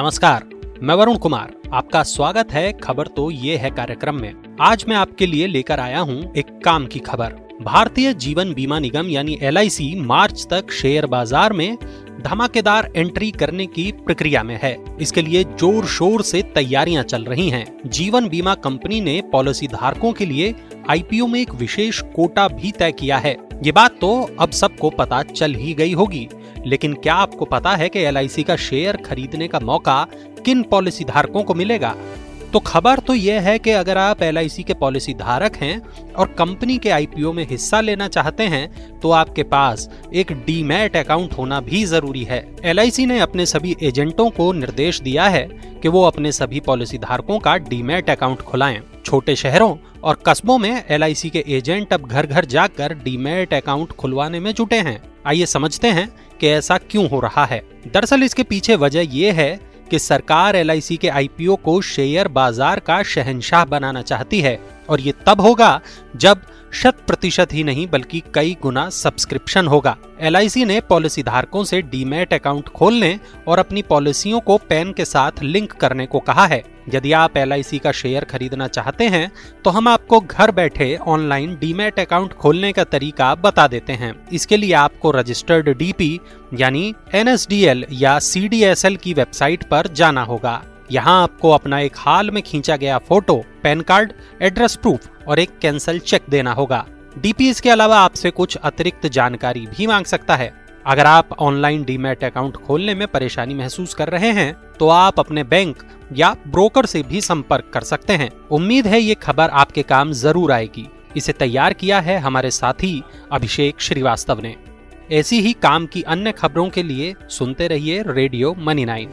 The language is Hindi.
नमस्कार, मैं वरुण कुमार। आपका स्वागत है खबर तो ये है कार्यक्रम में। आज मैं आपके लिए लेकर आया हूँ एक काम की खबर। भारतीय जीवन बीमा निगम यानी एलआईसी मार्च तक शेयर बाज़ार में धमाकेदार एंट्री करने की प्रक्रिया में है। इसके लिए ज़ोर शोर से तैयारियाँ चल रही हैं। जीवन बीमा कंपनी ने पॉलिसी धारकों के लिए आईपीओ में एक विशेष कोटा भी तय किया है। ये बात तो अब सबको पता चल ही गई होगी। लेकिन क्या आपको पता है कि LIC का शेयर खरीदने का मौका किन पॉलिसी धारकों को मिलेगा? तो खबर तो यह है कि अगर आप LIC के पॉलिसी धारक हैं और कंपनी के आईपीओ में हिस्सा लेना चाहते हैं तो आपके पास एक डीमैट अकाउंट होना भी ज़रूरी है। LIC ने अपने सभी एजेंटों को निर्देश दिया है कि वो अपने सभी पॉलिसी धारकों का डीमैट अकाउंट खुलाएँ। छोटे शहरों और कस्बों में एलआईसी के एजेंट अब घर घर जाकर डीमेट अकाउंट खुलवाने में जुटे हैं। आइए समझते हैं कि ऐसा क्यों हो रहा है। दरअसल इसके पीछे वजह ये है कि सरकार एलआईसी के आईपीओ को शेयर बाज़ार का शहनशाह बनाना चाहती है और ये तब होगा जब शत प्रतिशत ही नहीं, बल्कि कई गुना सब्सक्रिप्शन होगा। LIC ने पॉलिसी धारकों से डीमेट अकाउंट खोलने और अपनी पॉलिसियों को पैन के साथ लिंक करने को कहा है। यदि आप LIC का शेयर खरीदना चाहते हैं तो हम आपको घर बैठे ऑनलाइन डीमेट अकाउंट खोलने का तरीका बता देते हैं। इसके लिए आपको रजिस्टर्ड डीपी यानी एनएसडीएल या सीडीएसएल की वेबसाइट पर जाना होगा। यहाँ आपको अपना एक हाल में खींचा गया photo, PAN card, address proof और एक कैंसल चेक देना होगा। डीपी इसके अलावा आपसे कुछ अतिरिक्त जानकारी भी मांग सकता है। अगर आप ऑनलाइन डीमेट अकाउंट खोलने में परेशानी महसूस कर रहे हैं तो आप अपने बैंक या ब्रोकर से भी संपर्क कर सकते हैं। उम्मीद है ये खबर आपके काम ज़रूर आएगी। इसे तैयार किया है हमारे साथी अभिषेक श्रीवास्तव ने। ऐसी ही काम की अन्य खबरों के लिए सुनते रहिए रेडियो मनी नाइन।